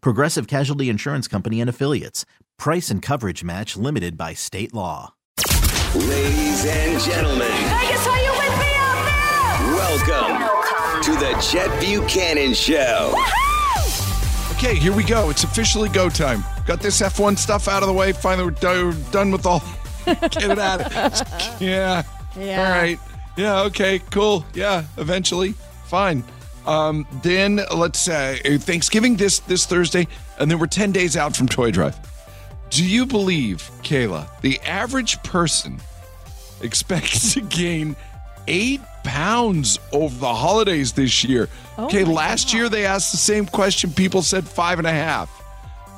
Progressive Casualty Insurance Company and Affiliates. Price and coverage match limited by state law. Ladies and gentlemen, Vegas, are you with me out there? welcome to the Chet Buchanan Show. Okay, here we go. It's officially go time. Got this F1 stuff out of the way. Finally, we're done, we're done with all. Get it out. Yeah. Yeah. All right. Yeah. Okay. Cool. Yeah. Eventually. Fine. Um, then let's say Thanksgiving this this Thursday, and then we're ten days out from Toy Drive. Do you believe, Kayla, the average person expects to gain eight pounds over the holidays this year? okay, my last year they asked the same question. People said five and a half.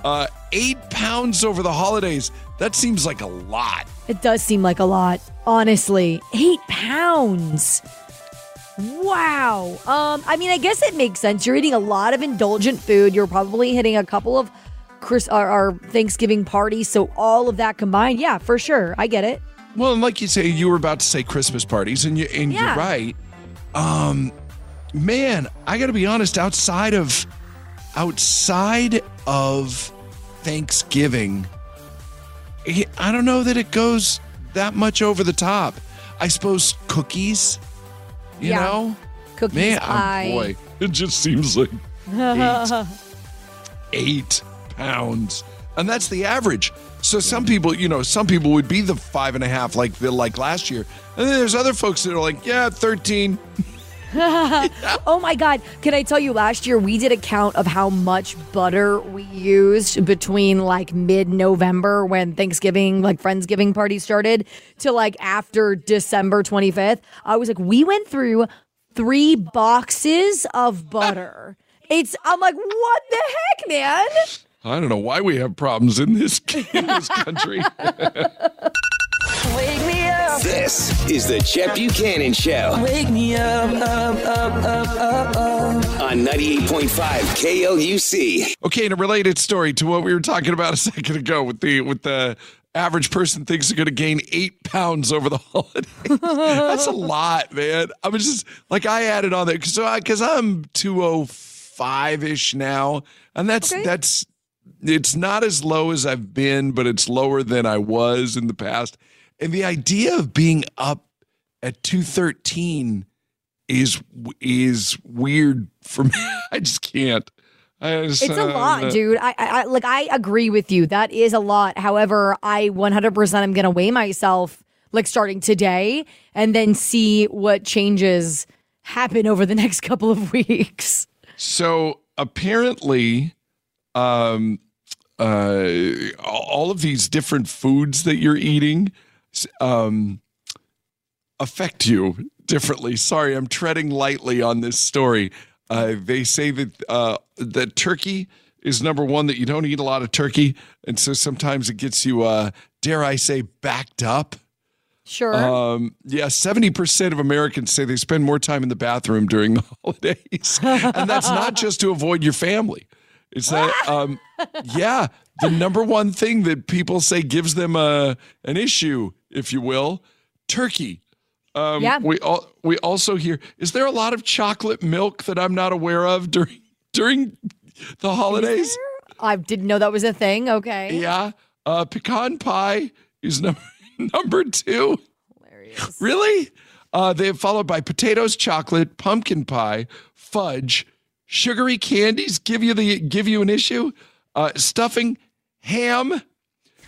Uh, eight pounds over the holidays. That seems like a lot. It does seem like a lot, honestly. Eight pounds. Wow. Um, I mean, I guess it makes sense. You're eating a lot of indulgent food. You're probably hitting a couple of Chris our, our Thanksgiving parties. So all of that combined, yeah, for sure. I get it. Well, and like you say, you were about to say Christmas parties, and you and Yeah. you're right. Um, man, I got to be honest. Outside of outside of Thanksgiving, eh, I don't know that it goes that much over the top. I suppose cookies. You Yeah. know, Cookies, man, pie. oh boy, it just seems like eight, eight pounds, and that's the average. So some people, you know, some people would be the five and a half, like the like last year, and then there's other folks that are like, yeah, thirteen. Oh my God. Can I tell you, last year we did a count of how much butter we used between like mid November when Thanksgiving, like Friendsgiving party started, to like after December 25th. I was like, we went through three boxes of butter. It's, I'm like, what the heck, man? I don't know why we have problems in this in this country. Wake me up. This is the Chet Buchanan Show Wake me up, up, up, up, up, up. on 98.5 KLUC. Okay, and a related story to what we were talking about a second ago with the with the average person thinks they're going to gain eight pounds over the holidays. That's a lot, man. I was just like I added on there because because I'm two oh five ish now, and that's Okay. that's it's not as low as I've been, but it's lower than I was in the past. And the idea of being up at two thirteen is is weird for me. I just can't. I just, It's a uh, lot, dude. I, I, like. I agree with you. That is a lot. However, I 100% am gonna weigh myself like starting today, and then see what changes happen over the next couple of weeks. So apparently, um, uh, all of these different foods that you're eating, um, affect you differently. Sorry, I'm treading lightly on this story. Uh, they say that uh, that turkey is number one. That you don't eat a lot of turkey, and so sometimes it gets you, uh, dare I say, backed up. Sure. Um, yeah, seventy percent of Americans say they spend more time in the bathroom during the holidays, and that's not just to avoid your family. It's that, um, yeah, the number one thing that people say gives them a an issue, if you will, turkey. Um, Yeah. We all we also hear. Is there a lot of chocolate milk that I'm not aware of during during the holidays? I didn't know that was a thing. Okay. Yeah, uh, pecan pie is number number two. Hilarious. Really? Uh, they have followed by potatoes, chocolate, pumpkin pie, fudge, sugary candies. Give you the give you an issue. Uh, stuffing, ham,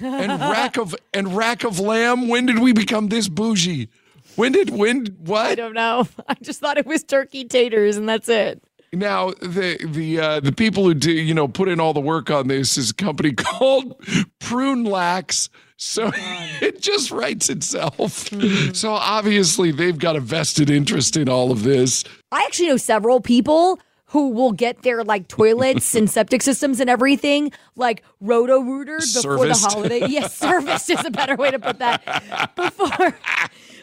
and rack of and rack of lamb. When did we become this bougie? When did when what I don't know. I just thought it was turkey taters and that's it. Now the the uh, the people who do you know put in all the work on this is a company called Prune Lax. So it just writes itself. So obviously they've got a vested interest in all of this. I actually know several people who will get their like toilets and septic systems and everything like roto rooted before the holiday. Yes, serviced is a better way to put that. Before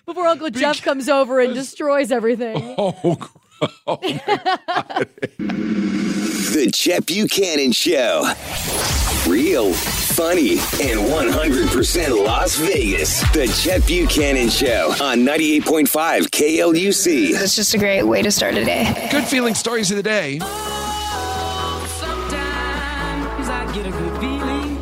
before Uncle Jeff comes over and destroys everything. Oh, The Chet Buchanan Show. Real, funny, and 100% Las Vegas. The Chet Buchanan Show on 98.5 KLUC. It's just a great way to start a day. good feeling stories of the day. Sometimes I get a good feeling.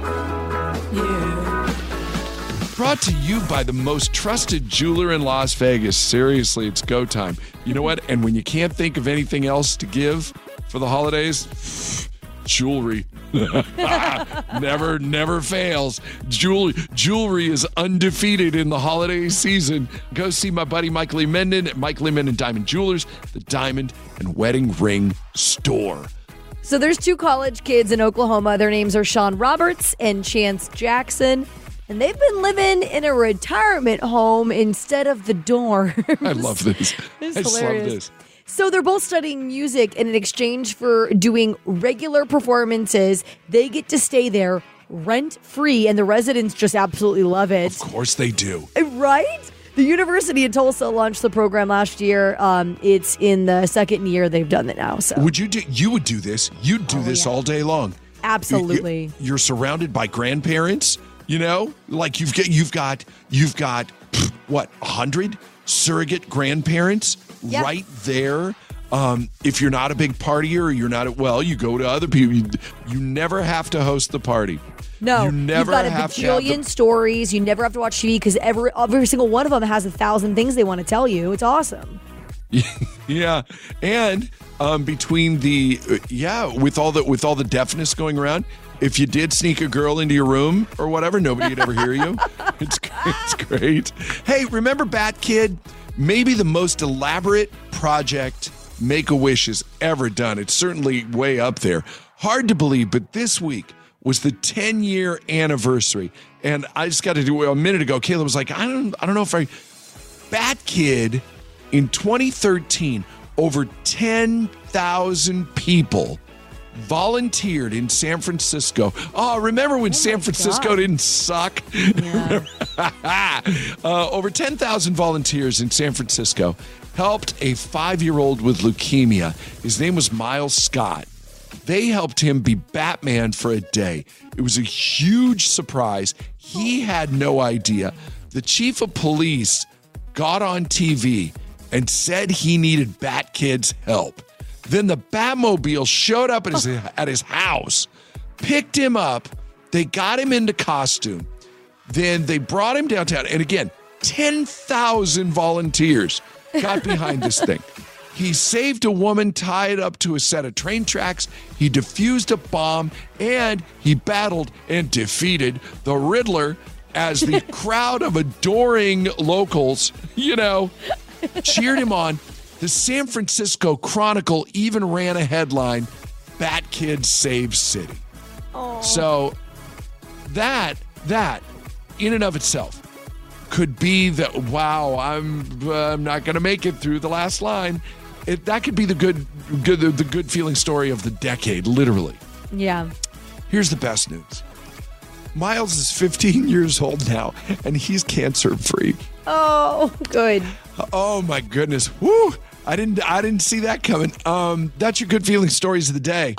Yeah. Brought to you by the most trusted jeweler in Las Vegas. Seriously, it's go time. You know what? And when you can't think of anything else to give for the holidays, jewelry. never, never fails. Jewelry, jewelry is undefeated in the holiday season. Go see my buddy Mike Lee Menden at Mike Lee Menden Diamond Jewelers, the diamond and wedding ring store. So there's two college kids in Oklahoma. Their names are Sean Roberts and Chance Jackson. And they've been living in a retirement home instead of the dorm. I love this. I love hilarious. this. So they're both studying music, and in exchange for doing regular performances, they get to stay there rent free, and the residents just absolutely love it. Of course they do. Right? The University of Tulsa launched the program last year. Um, it's in the second year they've done it now. So Would you do? You would do this. You'd Oh, do this all day long. absolutely. You, are surrounded by grandparents. You know, like you've got you've got you've got what a hundred surrogate grandparents Yep. right there. Um, if you're not a big partier or you're not well, you go to other people. You, you never have to host the party. No, you never have got a have the- bajillion stories. You never have to watch TV because every every single one of them has a thousand things they want to tell you. It's awesome. Yeah, and um, between the uh, yeah, with all the with all the deafness going around, if you did sneak a girl into your room or whatever, nobody would ever hear you. It's it's great. Hey, remember Bat Kid? Maybe the most elaborate project Make a Wish has ever done. It's certainly way up there. Hard to believe, but this week was the 10 year anniversary, and I just got to do a minute ago. Kayla was like, I don't I don't know if I Bat Kid in 2013, over 10,000 people volunteered in San Francisco. Oh, remember when San Francisco God. didn't suck? uh, over 10,000 volunteers in San Francisco helped a five year old with leukemia. His name was Miles Scott. They helped him be Batman for a day. It was a huge surprise. He had no idea. The chief of police got on TV and said he needed Bat Kid's help. Then the Batmobile showed up at his, at his house, picked him up. They got him into costume. Then they brought him downtown. And again, 10,000 volunteers got behind this thing. He saved a woman tied up to a set of train tracks. He defused a bomb and he battled and defeated the Riddler as the crowd of adoring locals, you know, cheered him on. The San Francisco Chronicle even ran a headline Bat Kid Saves City. So that, that in and of itself could be the wow, I'm uh, I'm not going to make it through the last line. It, that could be the good good the, the good feeling story of the decade, literally. Yeah. Here's the best news. Miles is 15 years old now and he's cancer free. Oh, good. Oh my goodness. Woo! I didn't I didn't see that coming. Um that's your good feeling stories of the day.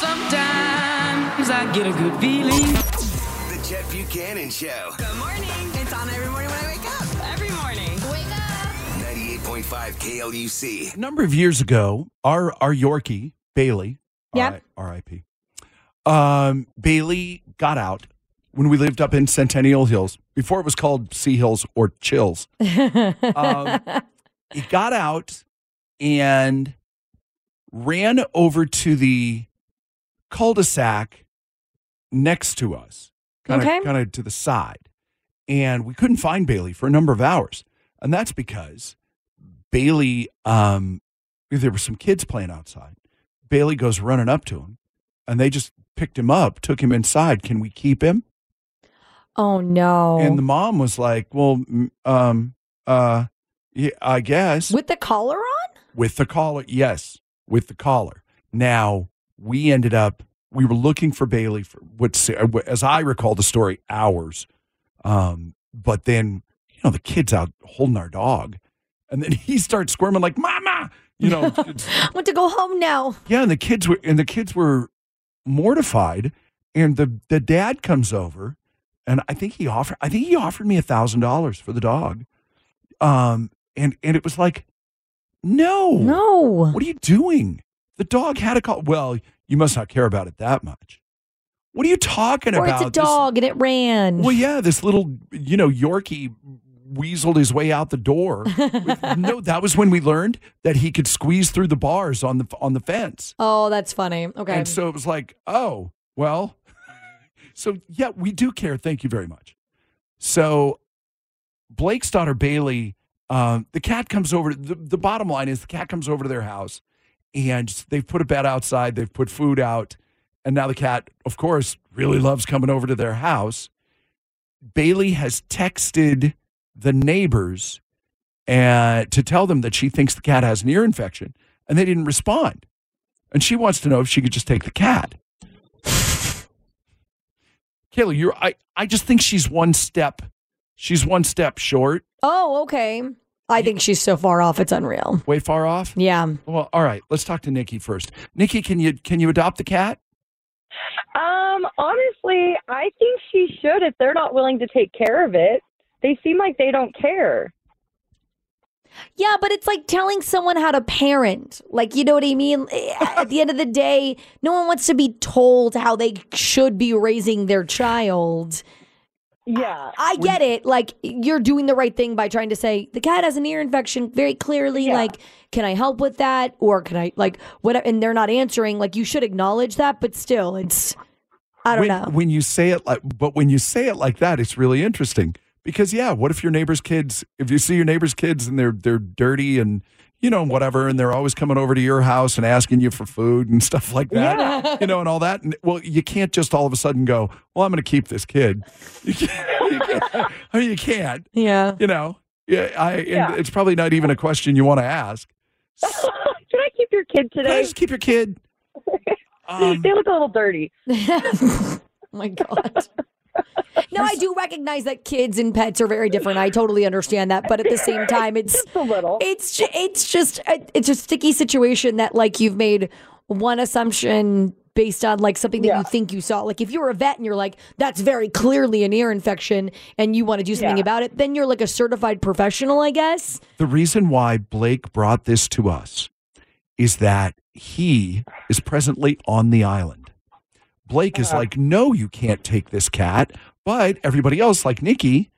Sometimes I get a good feeling. The Chet Buchanan Show. Good morning. It's on every morning when I wake up. Every morning. Wake up. 98.5 KLUC. A number of years ago, our our Yorkie Bailey, Yep. R.I.P. Um, Bailey got out when we lived up in Centennial Hills before it was called Sea Hills or Chills. Um, he got out and ran over to the cul-de-sac next to us. kind of Okay. kind of to the side, and we couldn't find Bailey for a number of hours, and that's because Bailey, um, there were some kids playing outside. Bailey goes running up to him, and they just picked him up, took him inside. Can we keep him? Oh no. And the mom was like, "Well, um, uh, yeah, I guess With the collar on? with the collar. Yes, with the collar. Now we ended up. We were looking for Bailey for what, as I recall the story, hours. Um, but then you know the kid's out holding our dog, and then he starts squirming like "Mama," you know. I want to go home now. yeah, and the kids were and the kids were mortified, and the the dad comes over, and I think he offered I think he offered me a thousand dollars for the dog, um, and and it was like, no, No. what are you doing? The dog had a call. Well, you must not care about it that much. What are you talking Or about? it's a This- dog and it ran. well, yeah, this little you know Yorkie weaseled his way out the door. no, that was when we learned that he could squeeze through the bars on the on the fence. oh, that's funny. Okay. And so it was like, oh, well, so yeah, we do care. Thank you very much. So Blake's daughter, Bailey, um, the cat comes over. The, the bottom line is the cat comes over to their house and they've put a bed outside, they've put food out. And now the cat, of course, really loves coming over to their house. Bailey has texted the neighbors and to tell them that she thinks the cat has an ear infection, and they didn't respond. And she wants to know if she could just take the cat. Kayla, you're I, I just think she's one step she's one step short, oh, okay. I think she's so far off, it's unreal. way far off. Yeah. Well, all right, let's talk to Nikki first. Nikki, can you can you adopt the cat? Um, honestly, I think she should if they're not willing to take care of it. They seem like they don't care. Yeah, but it's like telling someone how to parent. Like, you know what I mean? At the end of the day, no one wants to be told how they should be raising their child. Yeah. I get it. Like, you're doing the right thing by trying to say, the cat has an ear infection very clearly. Yeah. Like, can I help with that? Or can I, like, what And they're not answering. Like, you should acknowledge that, but still, it's, I don't when, know. When you say it like but when you say it like that, it's really interesting. Because yeah, what if your neighbor's kids if you see your neighbor's kids and they're they're dirty and you know, whatever, and they're always coming over to your house and asking you for food and stuff like that. Yeah. You know, and all that. And well, you can't just all of a sudden go, Well, I'm gonna keep this kid. You can't, you can't, I mean, you can't. Yeah. You know. Yeah, I and Yeah. it's probably not even a question you want to ask. Can I keep your kid today? Can I just keep your kid? Um, they look a little dirty. oh my god. No, I do recognize that kids and pets are very different. I totally understand that, but at the same time, it's Just a little. it's it's just it's a sticky situation that like you've made one assumption based on like something that Yeah. you think you saw. Like if you're a vet and you're like that's very clearly an ear infection and you want to do something Yeah. about it, then you're like a certified professional, I guess. The reason why Blake brought this to us is that he is presently on the island. Blake is Uh-huh. like, no, you can't take this cat. But everybody else, like Nikki,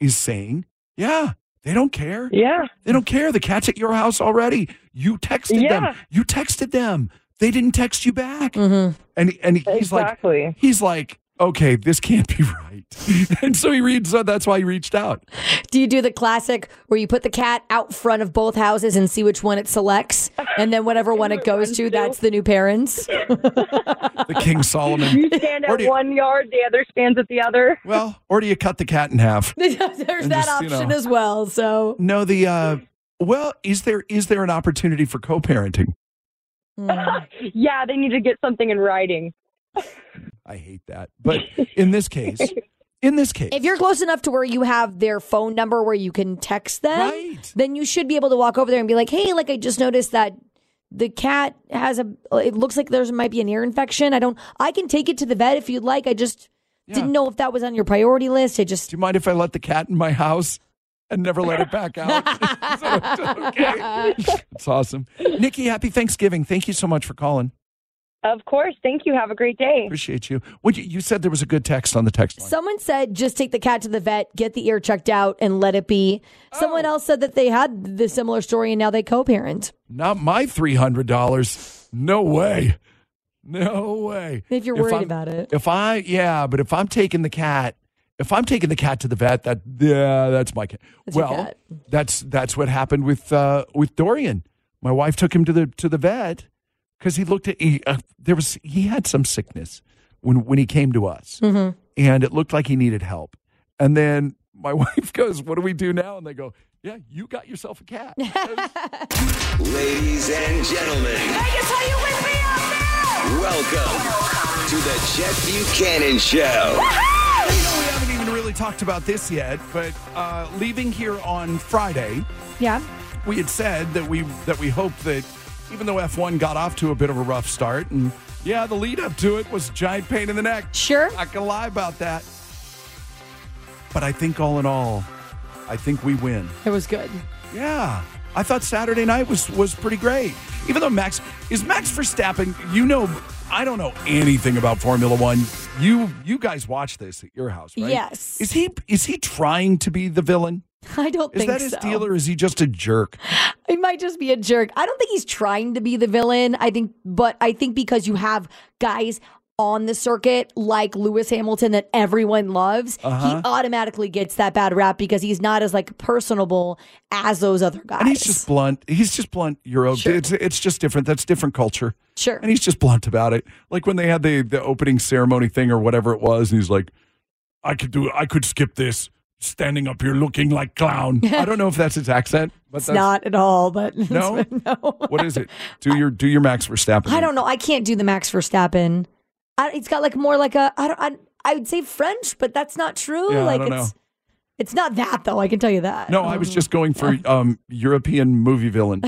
is saying, yeah, they don't care. Yeah. They don't care. The cat's at your house already. You texted them. You texted them. They didn't text you back. Mm-hmm. And and he's like, he's like, okay, this can't be right. and so he reads. So that's why he reached out. Do you do the classic where you put the cat out front of both houses and see which one it selects, and then whatever one it goes to, that's the new parents? The King Solomon. you stand at you- one yard, the other stands at the other. Well, or do you cut the cat in half? There's that just, you option know. as well. So No, the uh well, is there is there an opportunity for co-parenting? mm. Yeah, they need to get something in writing. I hate that. But in this case, in this case, if you're close enough to where you have their phone number where you can text them, Right. then you should be able to walk over there and be like, "Hey, like I just noticed that the cat has a. It looks like there's might be an ear infection. I don't. I can take it to the vet if you'd like. I just didn't know if that was on your priority list. I just. do you mind if I let the cat in my house and never let it back out? Is that okay? It's awesome. Nikki, happy Thanksgiving. Thank you so much for calling. Of course. Thank you. Have a great day. Appreciate you. What you, you said there was a good text on the text line. Someone said just take the cat to the vet, get the ear checked out, and let it be. Someone else said that they had the similar story and now they co-parent. Not my $300. No way. No way. If you're worried I'm- about it. If I, yeah, but if I'm taking the cat, if I'm taking the cat to the vet, that yeah, that's my cat. That's your well, cat. that's that's what happened with uh, with Dorian. My wife took him to the to the vet because he looked at he, uh, there was he had some sickness when when he came to us, Mm-hmm. and it looked like he needed help. And then my wife goes, "What do we do now?" And they go, "Yeah, you got yourself a cat." Ladies and gentlemen, Vegas, are you with me out there? welcome to the Chet Buchanan Show. You know, we haven't even really talked about this yet, but uh, leaving here on Friday, Yeah. we had said that we that we hoped that even though F1 got off to a bit of a rough start, and yeah, the lead up to it was a giant pain in the neck. Sure. I can lie about that. But I think all in all, I think we win. It was good. Yeah. I thought Saturday night was was pretty great. Even though Max is Max Verstappen, you know I don't know anything about Formula 1. You you guys watch this at your house, right? Yes. Is he is he trying to be the villain? I don't think so. Is think that his so. deal or is he just a jerk? He might just be a jerk. I don't think he's trying to be the villain. I think, but I think because you have guys on the circuit like Lewis Hamilton that everyone loves, Uh-huh. he automatically gets that bad rap because he's not as like personable as those other guys. And he's just blunt. He's just blunt. Euro. Sure. It's it's just different. That's different culture. Sure. And he's just blunt about it. Like when they had the the opening ceremony thing or whatever it was, and he's like, "I could do. I could skip this." Standing up here looking like clown. I don't know if that's his accent, but it's that's not at all. But No? no. what is it? Do your do your Max Verstappen. I don't know. I can't do the Max Verstappen. I, it's got like more like a I don't I, I would say French, but that's not true. Yeah, I like don't it's know. it's not that though. I can tell you that. No, I was just going for um European movie villain.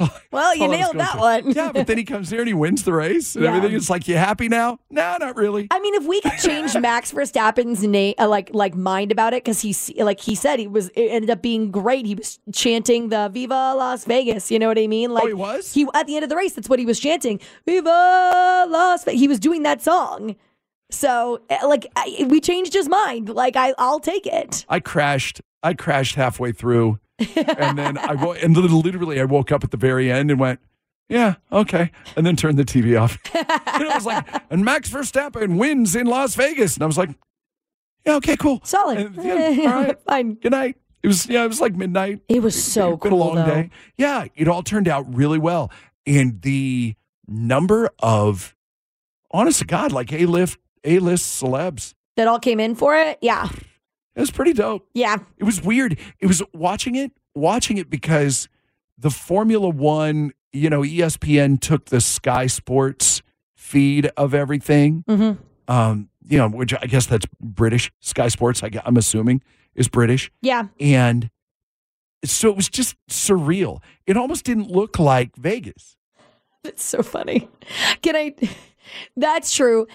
Well, you all I was nailed that one. yeah, but then he comes here and he wins the race and Yeah. everything. It's like, you happy now? No, not really. I mean, if we could change Max Verstappen's name, uh, like like mind about it, because he like he said he was it ended up being great. He was chanting the "Viva Las Vegas." You know what I mean? Like Oh, he was? He at the end of the race, that's what he was chanting. "Viva Las Vegas." He was doing that song. So uh, like I, we changed his mind. Like I I'll take it. I crashed. I crashed halfway through, and then I wo- and literally I woke up at the very end and went, "Yeah, okay," and then turned the TV off. and it was like, and Max Verstappen wins in Las Vegas, and I was like, "Yeah, okay, cool, Solid. And, yeah, all right, Fine. good night." It was yeah, it was like midnight. It was so It's been cool a long though. day. Yeah, it all turned out really well, and the number of, honest to God, like a list a list celebs, That all came in for it. Yeah. It was pretty dope. Yeah. It was weird. It was watching it, watching it because the Formula One, you know, ESPN took the Sky Sports feed of everything. Mm-hmm. Um, you know, which I guess that's British. Sky Sports, I, I'm assuming, is British. Yeah. And so it was just surreal. It almost didn't look like Vegas. It's so funny. Can I? That's true.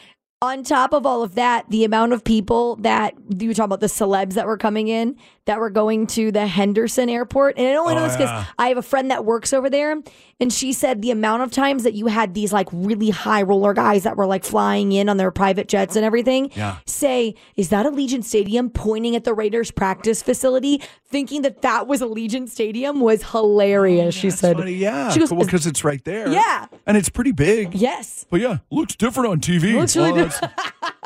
On top of all of that, the amount of people that you were talking about the celebs that were coming in that were going to the Henderson airport. And I only know Oh, this because yeah. I have a friend that works over there. And she said the amount of times that you had these like really high roller guys that were like flying in on their private jets and everything Yeah. say, Is that Allegiant Stadium? Pointing at the Raiders practice facility, thinking that that was Allegiant Stadium was hilarious. she said, Funny, yeah. She goes, Well, because it's right there. Yeah. And it's pretty big. Yes. But yeah, looks different on TV. Looks really Well, that's-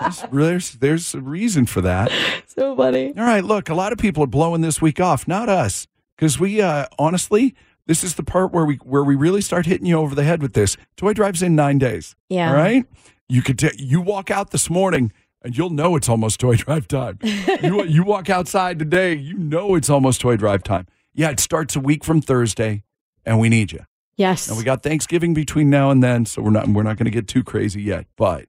there's, there's there's a reason for that. So funny. All right, look, a lot of people are blowing this week off, not us, because we uh, honestly, this is the part where we where we really start hitting you over the head with this. Toy drives in nine days. Yeah. All right. You could t- you walk out this morning and you'll know it's almost toy drive time. you you walk outside today, you know it's almost toy drive time. Yeah, it starts a week from Thursday, and we need you. Yes. And we got Thanksgiving between now and then, so we're not we're not going to get too crazy yet. But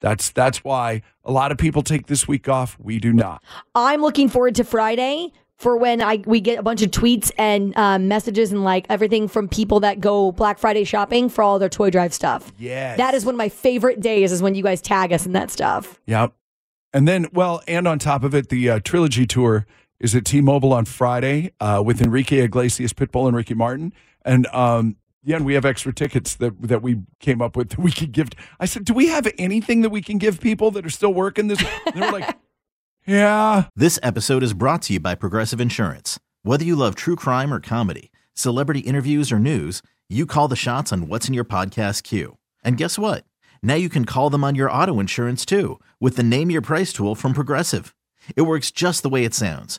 that's that's why a lot of people take this week off. We do not. I'm looking forward to Friday for when I we get a bunch of tweets and um, messages and like everything from people that go Black Friday shopping for all their toy drive stuff. Yes. That is one of my favorite days is when you guys tag us in that stuff. Yep. And then, well, and on top of it, the uh, trilogy tour is at T-Mobile on Friday uh, with Enrique Iglesias, Pitbull, and Ricky Martin. And um, yeah, and we have extra tickets that that we came up with that we could give. I said, do we have anything that we can give people that are still working this? They were like, yeah. This episode is brought to you by Progressive Insurance. Whether you love true crime or comedy, celebrity interviews or news, you call the shots on what's in your podcast queue. And guess what? Now you can call them on your auto insurance too with the Name Your Price tool from Progressive. It works just the way it sounds.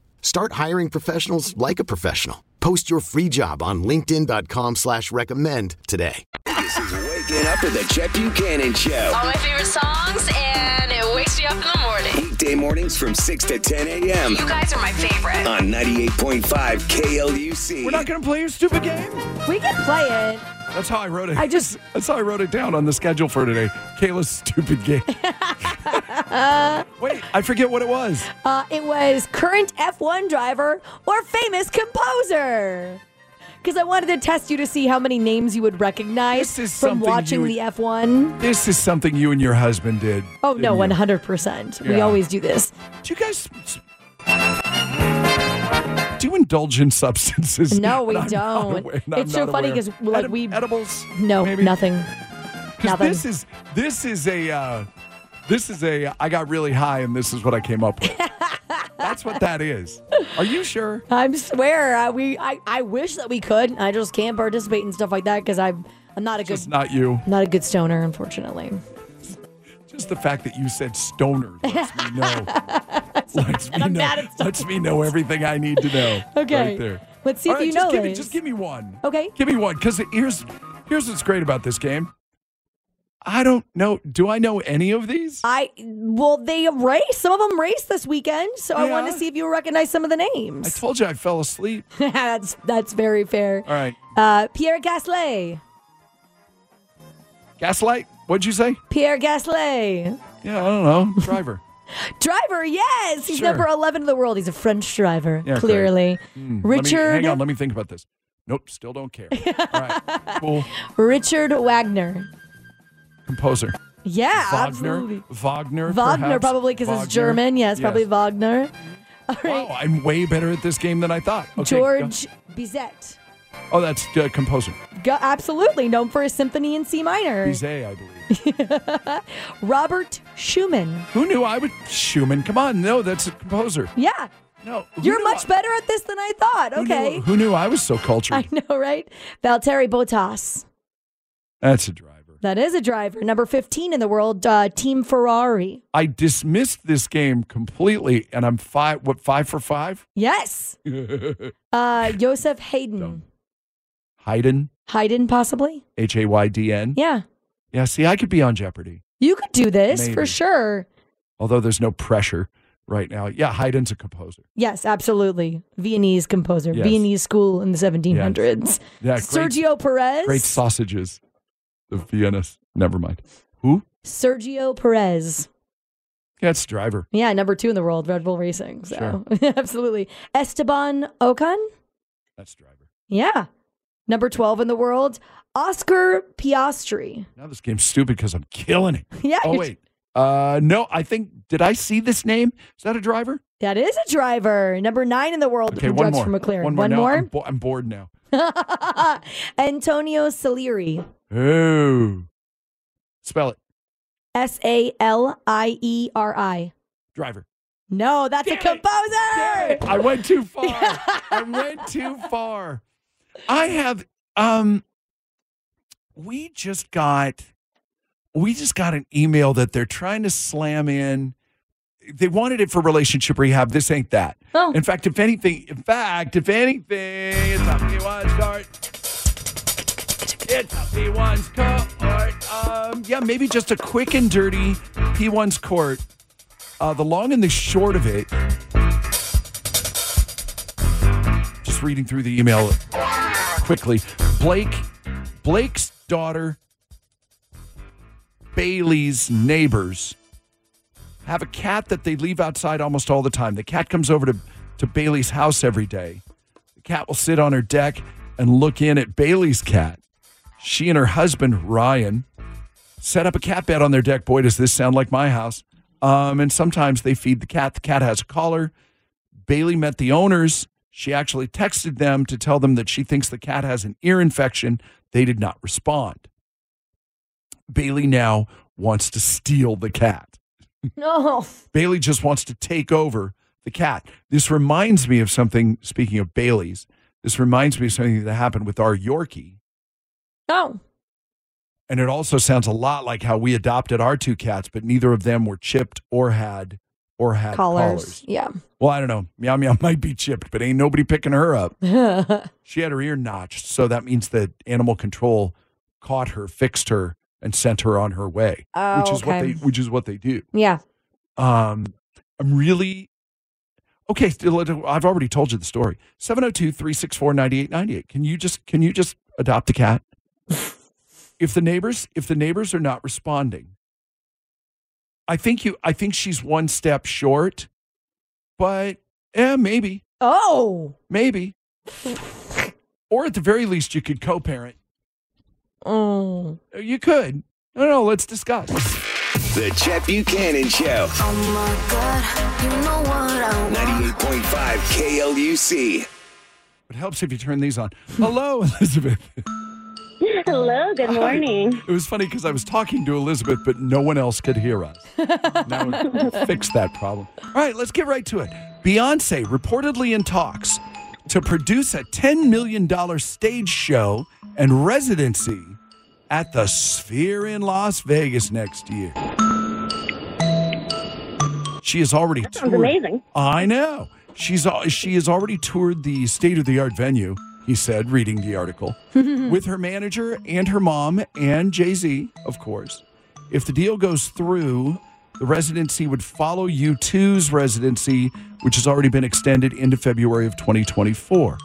Start hiring professionals like a professional. Post your free job on linkedin.com slash recommend today. This is Waking Up with the Chet Buchanan Show. All my favorite songs, and it wakes me up in the morning. Weekday mornings from 6 to 10 a.m. You guys are my favorite. on 98.5 KLUC. We're not going to play your stupid game. We can play it. That's how I wrote it. I just- That's how I wrote it down on the schedule for today. Kayla's stupid game. Wait, I forget what it was. Uh, it was current F1 driver or famous composer. Because I wanted to test you to see how many names you would recognize This is from something watching you the F1. This is something you and your husband did. Oh, no, didn't you? 100%. We Yeah. always do this. Do you guys do you indulge in substances? No, we don't. aware- I'm It's so funny because like, Edi- we- edibles. No, maybe? nothing. Nothing. This is this is a uh, this is a I got really high and this is what I came up with. That's what that is. Are you sure? I swear, uh, we. I, I wish that we could. I just can't participate in stuff like that because I'm I'm not a good It's not you. not a good stoner, unfortunately. Just the fact that you said stoner lets me know. lets me I'm know. lets me know everything I need to know. Okay. Right there. Let's see All if right, you just know give me, just give me one. Okay. Give me one, because here's here's what's great about this game. I don't know. Do I know any of these? I well, they race. Some of them race this weekend, so I wanted to see if you recognize some of the names. I told you I fell asleep. that's that's very fair. All right. Uh, Pierre Gasly. Gaslight? What'd you say? Pierre Gasly. Yeah, I don't know. Driver. Driver, yes, he's Sure. number eleven in the world. He's a French driver, Yeah, clearly. Hmm, let me- Richard hang on, let me think about this. Nope, still don't care. All right. Cool. Richard Wagner. Composer. Yeah, Wagner. absolutely. Wagner. Wagner, perhaps? probably because it's. German. Yes, probably Wagner. All right. Wow, I'm way better at this game than I thought. Okay, go. George Bizet. Oh, that's uh, composer. Go, absolutely known for his symphony in C minor. Bizet, I believe. Robert Schumann. Who knew I would? Schumann. Come on. No, that's a composer. Yeah. No. You're much I- better at this than I thought. who knew- Okay. Who knew I was so cultured? I know, right? Valtteri Bottas. That's a driver. That is a driver. Number 15 in the world, uh, Team Ferrari. I dismissed this game completely, and I'm five. What five for five? Yes. Uh, Joseph Hayden. Haydn, Hayden, possibly? H A Y D N. Yeah. Yeah. See, I could be on Jeopardy, You could do this for sure. although there's no pressure right now. Yeah, Haydn's a composer. Yes, absolutely. Viennese composer. Yes. Viennese school in the 1700s. Yeah, great, Sergio Perez. great sausages. The Vienna. Never mind. Who? Sergio Perez. Yeah, it's driver. Yeah, number two in the world, Red Bull Racing. So, absolutely. Esteban Ocon. That's driver. Yeah. Number 12 in the world, Oscar Piastri. Now this game's stupid because I'm killing it. Yeah. Oh wait. Uh, no, I think did I see this name? Is that a driver? That is a driver. Number nine in the world Okay, who one more. for McLaren. One more. One more? I'm, bo- I'm bored now. Antonio Salieri. Oh, spell it. S A L I E R I. Driver. No, that's a composer. I went too far. I went too far. I have um we just got we just got an email that they're trying to slam in. They wanted it for relationship rehab. This ain't that. Oh. In fact, if anything, in fact, if anything, it's a People's court. It's a People's court. Um, yeah, maybe just a quick and dirty People's court. Uh, the long and the short of it. Just reading through the email quickly. Blake, Blake's daughter, Bailey's neighbors have a cat that they leave outside almost all the time. The cat comes over to, to Bailey's house every day. The cat will sit on her deck and look in at Bailey's cat. She and her husband, Ryan, set up a cat bed on their deck. Boy, does this sound like my house. Um, and sometimes they feed the cat. The cat has a collar. Bailey met the owners. She actually texted them to tell them that she thinks the cat has an ear infection. They did not respond. Bailey now wants to steal the cat. No. Bailey just wants to take over the cat. This reminds me of something, speaking of Bailey's, this reminds me of something that happened with our Yorkie. Oh. And it also sounds a lot like how we adopted our two cats, but neither of them were chipped or had or had Collars. collars. Yeah. Well, I don't know. Meow Meow might be chipped, but ain't nobody picking her up. she had her ear notched, so that means that animal control caught her, fixed her, and sent her on her way. Oh, which is what they which is what they do. yeah. Um, I'm really okay. I've already told you the story. 702-364-9898. Can you just can you just adopt a cat? if the neighbors if the neighbors are not responding, I think you I think she's one step short, but yeah, maybe. Oh. Maybe. or at the very least, you could co-parent. Oh. You could. No, no. Let's discuss. The Chet Buchanan Show. Oh my God, you know what I want. 98.5 KLUC. It helps if you turn these on. Hello, Elizabeth. Hello, good morning. It was funny because I was talking to Elizabeth, but no one else could hear us. now we fixed that problem. All right, let's get right to it. Beyonce reportedly in talks to produce a $10 million stage show and residency at the Sphere in Las Vegas next year. She has already That sounds toured. amazing. I know. She's she has already toured the state of the art venue. He said, reading the article, with her manager and her mom and Jay Z, of course. If the deal goes through, the residency would follow U2's residency, which has already been extended into February of 2024.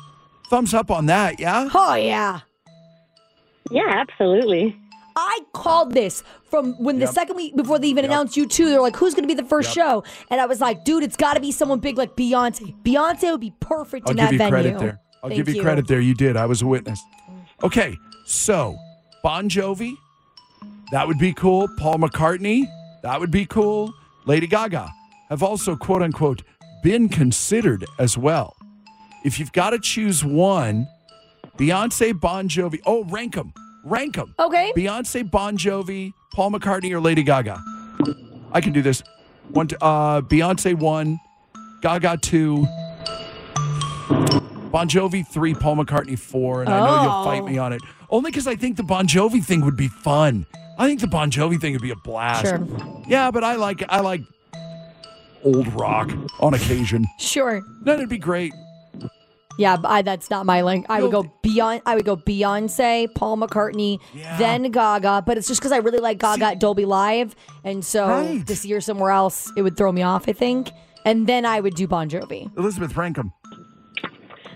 Thumbs up on that, yeah? Oh, yeah. Yeah, absolutely. I called this from when the second week before they even Yep. announced U2. They're like, "Who's going to be the first Yep. show?" And I was like, "Dude, it's got to be someone big like Beyonce. Beyonce would be perfect I'll in give that you venue." I'll Thank give you, credit there. You did. I was a witness. Okay, so Bon Jovi, that would be cool. Paul McCartney, that would be cool. Lady Gaga have also, quote unquote, been considered as well. If you've got to choose one, Beyonce, Bon Jovi. Oh, rank them. Rank them. Okay. Beyonce, Bon Jovi, Paul McCartney, or Lady Gaga. I can do this. One, uh, Beyonce one, Gaga two, Bon Jovi three, Paul McCartney four, and I know you'll fight Oh. me on it. Only because I think the Bon Jovi thing would be fun. I think the Bon Jovi thing would be a blast. Sure. Yeah, but I like I like old rock on occasion. Sure. That'd be great. Yeah, but I, that's not my link. I would go beyond. I would go Beyonce, Paul McCartney, then Gaga. But it's just because I really like Gaga at Dolby Live, and so Right. to see her somewhere else, it would throw me off. I think, and then I would do Bon Jovi. Elizabeth, rank them.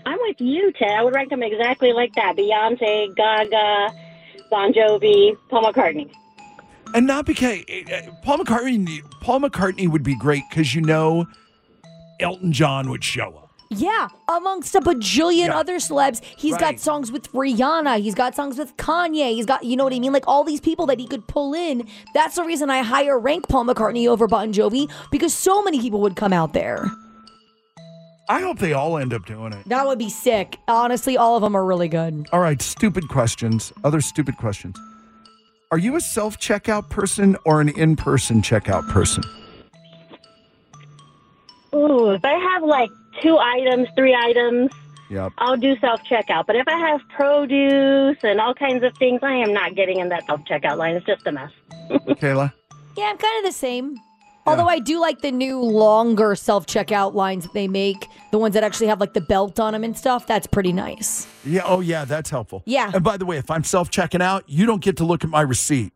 I'm with you, Ted. I would rank them exactly like that. Beyonce, Gaga, Bon Jovi, Paul McCartney. And not because uh, Paul McCartney. Paul McCartney would be great because you know Elton John would show up. Yeah, amongst a bajillion Yeah. other celebs, he's Right. got songs with Rihanna. He's got songs with Kanye. He's got, you know what I mean? Like all these people that he could pull in. That's the reason I higher rank Paul McCartney over Bon Jovi because so many people would come out there. I hope they all end up doing it. That would be sick. Honestly, all of them are really good. All right, stupid questions. Other stupid questions. Are you a self checkout person or an in person checkout person? Ooh, if I have like two items, three items, Yep. I'll do self checkout. But if I have produce and all kinds of things, I am not getting in that self checkout line. It's just a mess. Kayla? Yeah, I'm kind of the same. Although I do like the new longer self checkout lines that they make, the ones that actually have like the belt on them and stuff. That's pretty nice. Yeah. Oh, yeah. That's helpful. Yeah. And by the way, if I'm self checking out, you don't get to look at my receipt.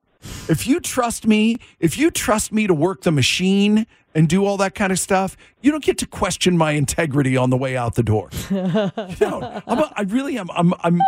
If you trust me, if you trust me to work the machine and do all that kind of stuff, you don't get to question my integrity on the way out the door. You know, I'm a, I really am. I'm, I'm,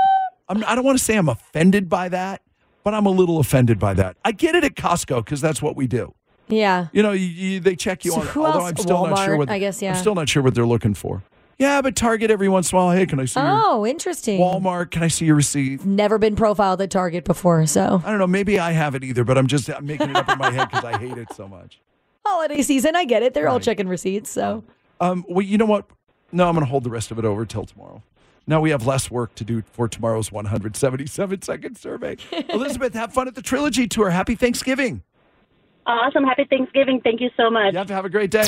I'm, I don't want to say I'm offended by that, but I'm a little offended by that. I get it at Costco because that's what we do. Yeah. You know, you, you, they check you So on. who although else? I'm still not sure what I guess, yeah. I'm still not sure what they're looking for. Yeah, but Target every once in a while. Hey, can I see your Oh, interesting. Walmart? Can I see your receipt? Never been profiled at Target before, so I don't know. Maybe I haven't either, but I'm just I'm making it up in my head because I hate it so much. holiday season, I get it. They're all checking receipts, so Um, well, you know what? No, I'm going to hold the rest of it over till tomorrow. Now we have less work to do for tomorrow's 177 second survey. Elizabeth, have fun at the Trilogy Tour. Happy Thanksgiving. Awesome. Happy Thanksgiving. Thank you so much. You have to have a great day.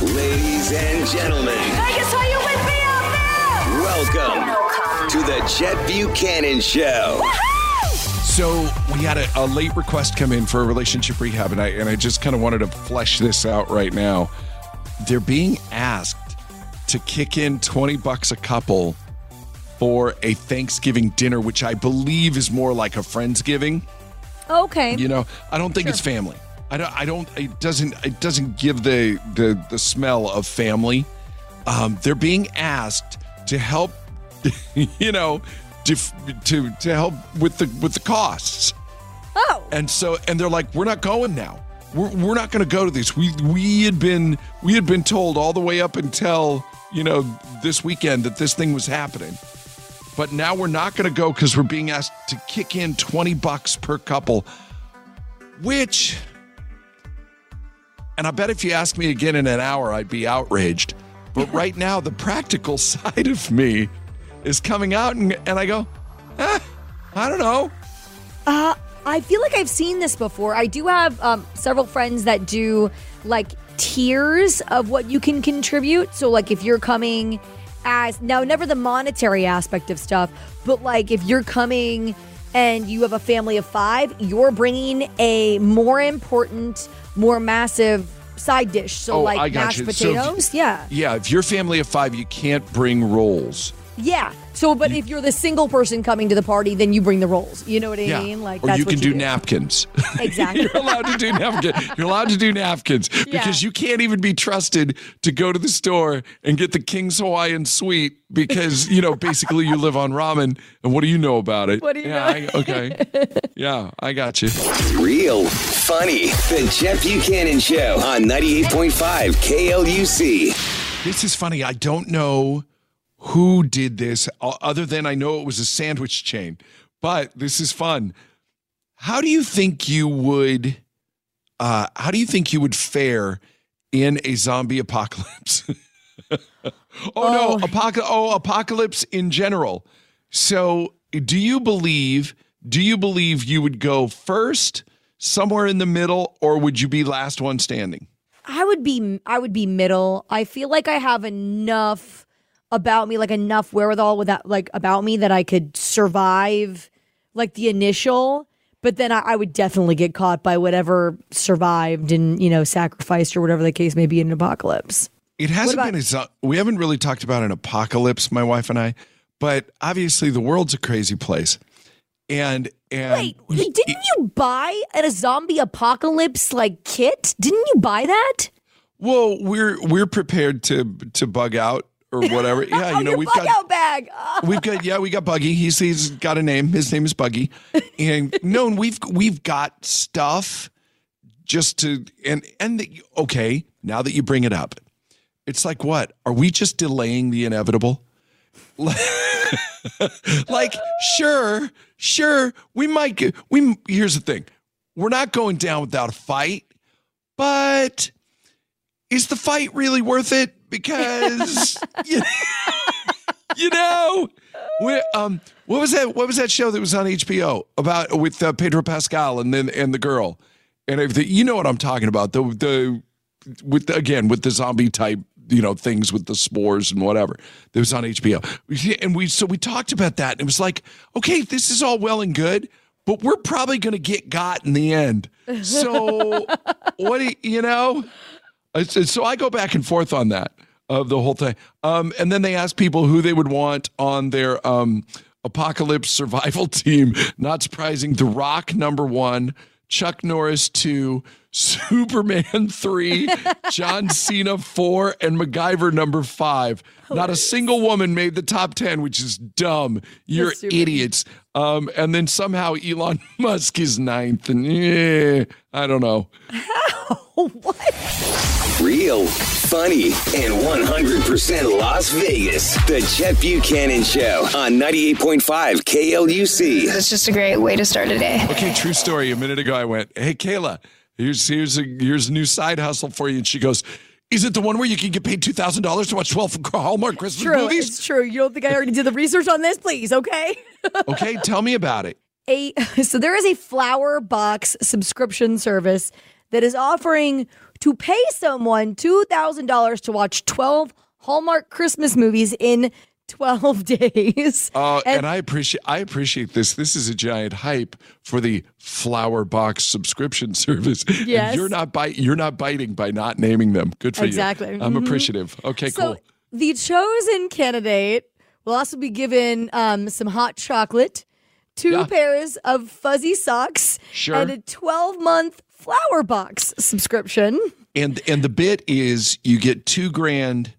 Ladies and gentlemen, Vegas, are you with me out there? welcome to the Chet Buchanan Show. So we had a, a late request come in for a relationship rehab, and I and I just kind of wanted to flesh this out right now. They're being asked to kick in twenty bucks a couple for a Thanksgiving dinner, which I believe is more like a friendsgiving. okay. You know, I don't think it's family. I don't. I don't. It doesn't. It doesn't give the the the smell of family. Um, they're being asked to help. You know, to to to help with the with the costs. Oh. And so, and they're like, we're not going now. We're, we're not going to go to this. We we had been we had been told all the way up until you know this weekend that this thing was happening, but now we're not going to go because we're being asked to kick in twenty bucks per couple, which. And I bet if you ask me again in an hour, I'd be outraged. But right now, the practical side of me is coming out, and, and I go, eh, I don't know. Uh, I feel like I've seen this before. I do have um, several friends that do like tiers of what you can contribute. So, like, if you're coming as now, never the monetary aspect of stuff, but like if you're coming and you have a family of five, you're bringing a more important, more massive side dish. So, Oh, like mashed you. So if- potatoes. yeah. Yeah, if you're family of five, you can't bring rolls. Yeah. So, but if you're the single person coming to the party, then you bring the rolls. You know what I Yeah. mean? Like, or that's you what can do, napkins. Exactly. you're allowed to do napkins. You're allowed to do napkins because you can't even be trusted to go to the store and get the King's Hawaiian sweet because, you know, basically you live on ramen. And what do you know about it? What do you yeah, know? I, okay. Yeah, I got you. Real funny. The Chet Buchanan Show on 98.5 KLUC. This is funny. I don't know who did this other than I know it was a sandwich chain, but this is fun. How do you think you would uh how do you think you would fare in a zombie apocalypse? oh, no, apoc- oh apocalypse in general. So, do you believe do you believe you would go first, somewhere in the middle or would you be last one standing? I would be I would be middle. I feel like I have enough about me, like enough wherewithal with that like about me that I could survive like the initial, but then I, I would definitely get caught by whatever survived and, you know, sacrificed or whatever the case may be in an apocalypse. It hasn't about- been a zo- we haven't really talked about an apocalypse, my wife and I, but obviously the world's a crazy place. And and Wait, wait, didn't you buy a zombie apocalypse like kit? Didn't you buy that? well, we're we're prepared to to bug out or whatever. Yeah, you know, we've got bag. We've got yeah, we got Buggy. He's he's got a name. His name is Buggy. And no, and we've we've got stuff just to and and the, okay, now that you bring it up. It's like what? Are we just delaying the inevitable? like sure, sure, we might get we here's the thing. We're not going down without a fight, but is the fight really worth it? Because you, you know, um, what was that? What was that show that was on HBO about with uh, Pedro Pascal and then and the girl and everything? You know what I'm talking about? The the with the, again with the zombie type you know things with the spores and whatever that was on HBO. And we so we talked about that and it was like, okay, this is all well and good, but we're probably going to get got in the end. So, what do you, you know? Said- So I go back and forth on that of the whole thing. Um, and then they ask people who they would want on their um, apocalypse survival team. Not surprising, The Rock number one, Chuck Norris two, Superman three, John Cena four, and MacGyver number five. Not a single woman made the top ten, which is dumb. You're stupid. idiots. Um, and then somehow Elon Musk is ninth, and eh, I don't know. How? What? Real, funny, and 100% Las Vegas. The Chet Buchanan Show on 98.5 KLUC. It's just a great way to start a day. Okay, true story. A minute ago, I went, "Hey, Kayla, here's here's a here's a new side hustle for you," and she goes. Is it the one where you can get paid two thousand dollars to watch twelve Hallmark Christmas True, movies? it's true. You don't think I already did the research on this? Please, okay. Okay, tell me about it. a so there is a flower box subscription service that is offering to pay someone $2,000 to watch 12 Hallmark Christmas movies in 12 days. Uh, and, I appreciate I appreciate this. This is a giant hype for the Flower Box subscription service. And Yes. you're not bite you're not biting by not naming them. Good for Exactly. you. Exactly. I'm Mhm. appreciative. Okay, so cool. the chosen candidate will also be given um, some hot chocolate, two Yeah. pairs of fuzzy socks, Sure. and a 12 month flower box subscription. And and the bit is you get two grand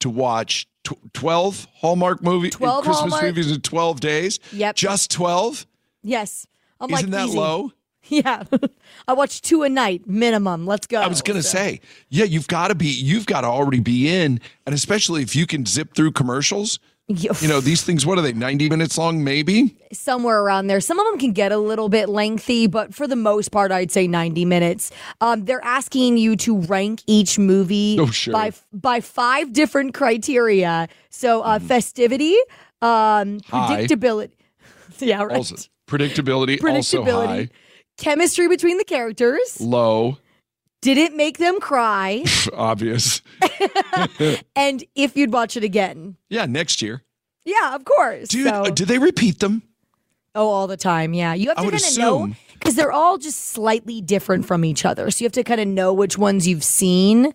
to watch tw- twelve Hallmark movie 12 Christmas Hallmark- movies in twelve days. Yep. Just twelve. Yes. I'm Isn't like, that easy. low? Yeah. I watch two a night minimum. Let's go. I was gonna say, yeah, you've got to be, you've got to already be in, and especially if you can zip through commercials. You know, these things, what are they, 90 minutes long, maybe? somewhere around there. Some of them can get a little bit lengthy, but for the most part, I'd say 90 minutes. Um, they're asking you to rank each movie Oh, sure. by by five different criteria. So uh, festivity, um. Predictability. yeah, right. Also, predictability, also Predictability. high, Chemistry between the characters. low, Did it make them cry? obvious. and if you'd watch it again. Yeah, next year. Yeah, of course. Dude, So- uh, do they repeat them? Oh, all the time. Yeah. You have to kind of know because they're all just slightly different from each other. So you have to kind of know which ones you've seen.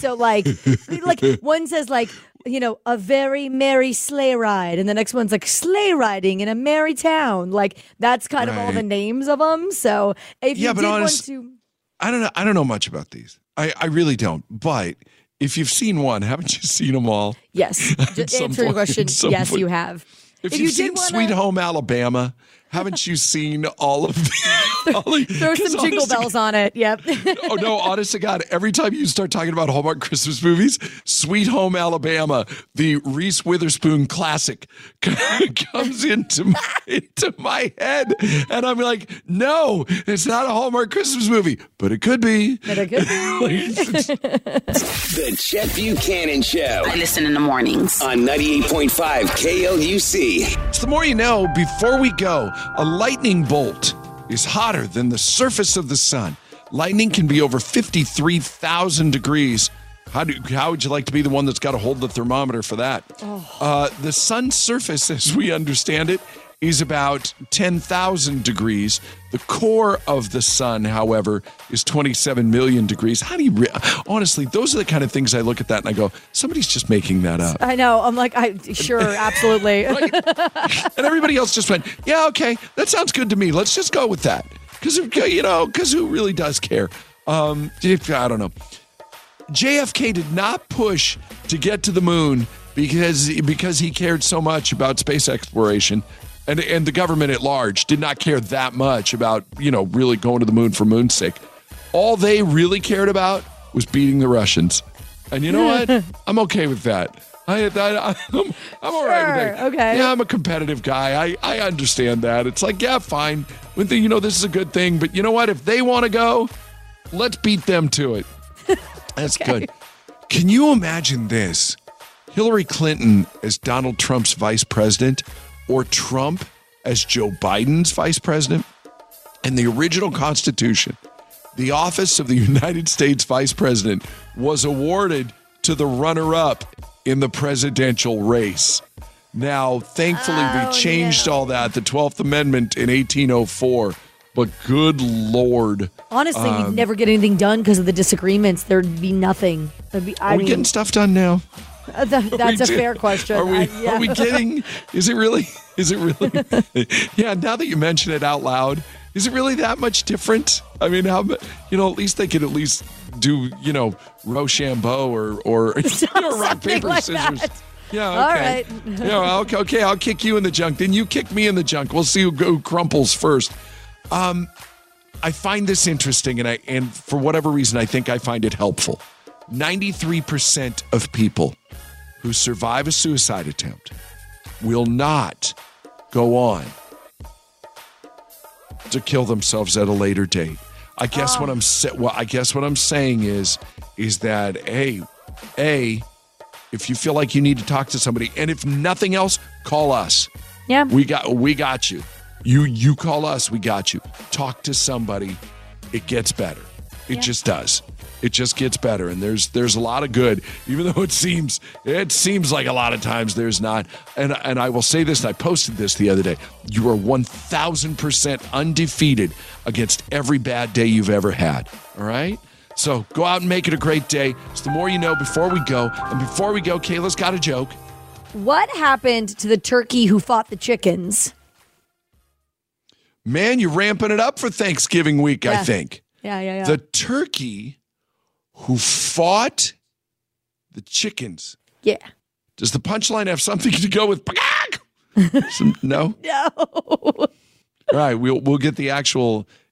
So like like one says like, you know, a very merry sleigh ride and the next one's like sleigh riding in a merry town. Like that's kind of all the names of them. So if Yeah, you did honest- want to I don't know. I don't know much about these. I, I really don't. But if you've seen one, haven't you seen them all? Yes. At Just some answer your question. Yes, point. you have. If, If you've you did seen wanna- Sweet Home Alabama, haven't you seen all of the? all of- Throw 'cause some jingle honest to bells on it. Yep. oh no, honest to God, every time you start talking about Hallmark Christmas movies, Sweet Home Alabama, the Reese Witherspoon classic, comes into my, into my head, and I'm like, no, it's not a Hallmark Christmas movie, but it could be. But it could The Chet Buchanan Show. I listen in the mornings. On 98.5 KLUC. It's the more you know. Before we go, a lightning bolt is hotter than the surface of the sun. Lightning can be over 53,000 degrees. How, do, how would you like to be the one that's got to hold the thermometer for that? Uh, the sun's surface, as we understand it, is about 10,000 degrees. The core of the sun, however, is 27 million degrees. How do you, re- honestly, those are the kind of things I look at that and I go, somebody's just making that up. I know. I'm like, I sure, absolutely. and everybody else just went, yeah, okay, that sounds good to me. Let's just go with that. Because, you know, because who really does care? Um, I don't know. JFK did not push to get to the moon because because he cared so much about space exploration. And, and the government at large did not care that much about, you know, really going to the moon for moon's sake. All they really cared about was beating the Russians. And you know what? I'm okay with that. I, I, I'm, I'm all right with that. Okay. Yeah, I'm a competitive guy. I, I understand that. It's like, yeah, fine. When the, you know, this is a good thing. But you know what? If they want to go, let's beat them to it. That's good. Can you imagine this? Hillary Clinton as Donald Trump's vice president or Trump as Joe Biden's vice president? In the original Constitution, the office of the United States vice president was awarded to the runner up in the presidential race. Now, thankfully, Oh, we changed all that, the 12th Amendment in 1804. But good Lord. Honestly, Um, we'd never get anything done because of the disagreements. There'd be nothing. There'd be, I Are we mean, getting stuff done now? Uh, th- that's a fair question. Are we, I- yeah. are we kidding? Is it really? Is it really? yeah, now that you mention it out loud, is it really that much different? I mean, how, you know, at least they could at least do, you know, Rochambeau or, or you know, rock, paper, like scissors. that. Yeah, All okay. right. yeah, okay, okay, I'll kick you in the junk. Then you kick me in the junk. We'll see who, who crumples first. Um, I find this interesting, and I and for whatever reason, I think I find it helpful. Ninety-three percent of people who survive a suicide attempt will not go on to kill themselves at a later date. I guess what oh. I'm sa- well, I guess what I'm saying is is that a a if you feel like you need to talk to somebody, and if nothing else, call us. Yeah. We got we got you. You you call us, we got you. Talk to somebody. It gets better. It just does. It just gets better. And there's there's a lot of good, even though it seems it seems like a lot of times there's not. And and I will say this, and I posted this the other day. You are one thousand percent undefeated against every bad day you've ever had. All right? So go out and make it a great day. It's the more you know before we go. And before we go, Kayla's got a joke. What happened to the turkey who fought the chickens? Man, you're ramping it up for Thanksgiving week, I think. Yeah, yeah, yeah. The turkey who fought the chickens. yeah. Does the punchline have something to go with? Some, no. No. All right, we'll we'll get the actual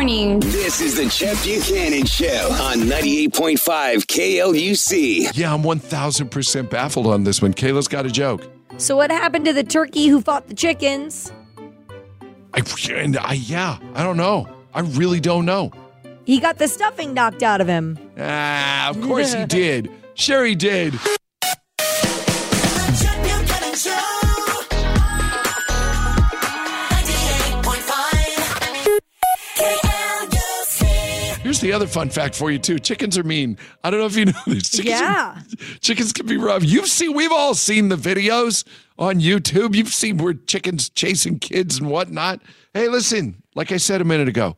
Good morning. This is the Chet Buchanan Show on 98.5 KLUC. Yeah, I'm 1000% baffled on this one. Kayla's got a joke. So what happened to the turkey who fought the chickens? I, and I, yeah, I don't know. I really don't know. He got the stuffing knocked out of him. Ah, of course he did. Sure he did. Here's the other fun fact for you too. Chickens are mean. I don't know if you know this. Chickens Yeah. Are, chickens can be rough. You've seen. We've all seen the videos on YouTube. You've seen where chickens chasing kids and whatnot. Hey, listen. Like I said a minute ago,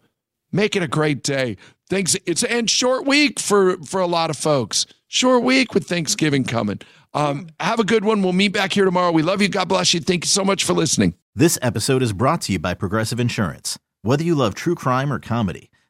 make it a great day. Thanks. It's and short week for for a lot of folks. Short week with Thanksgiving coming. Um, have a good one. We'll meet back here tomorrow. We love you. God bless you. Thank you so much for listening. This episode is brought to you by Progressive Insurance. Whether you love true crime or comedy,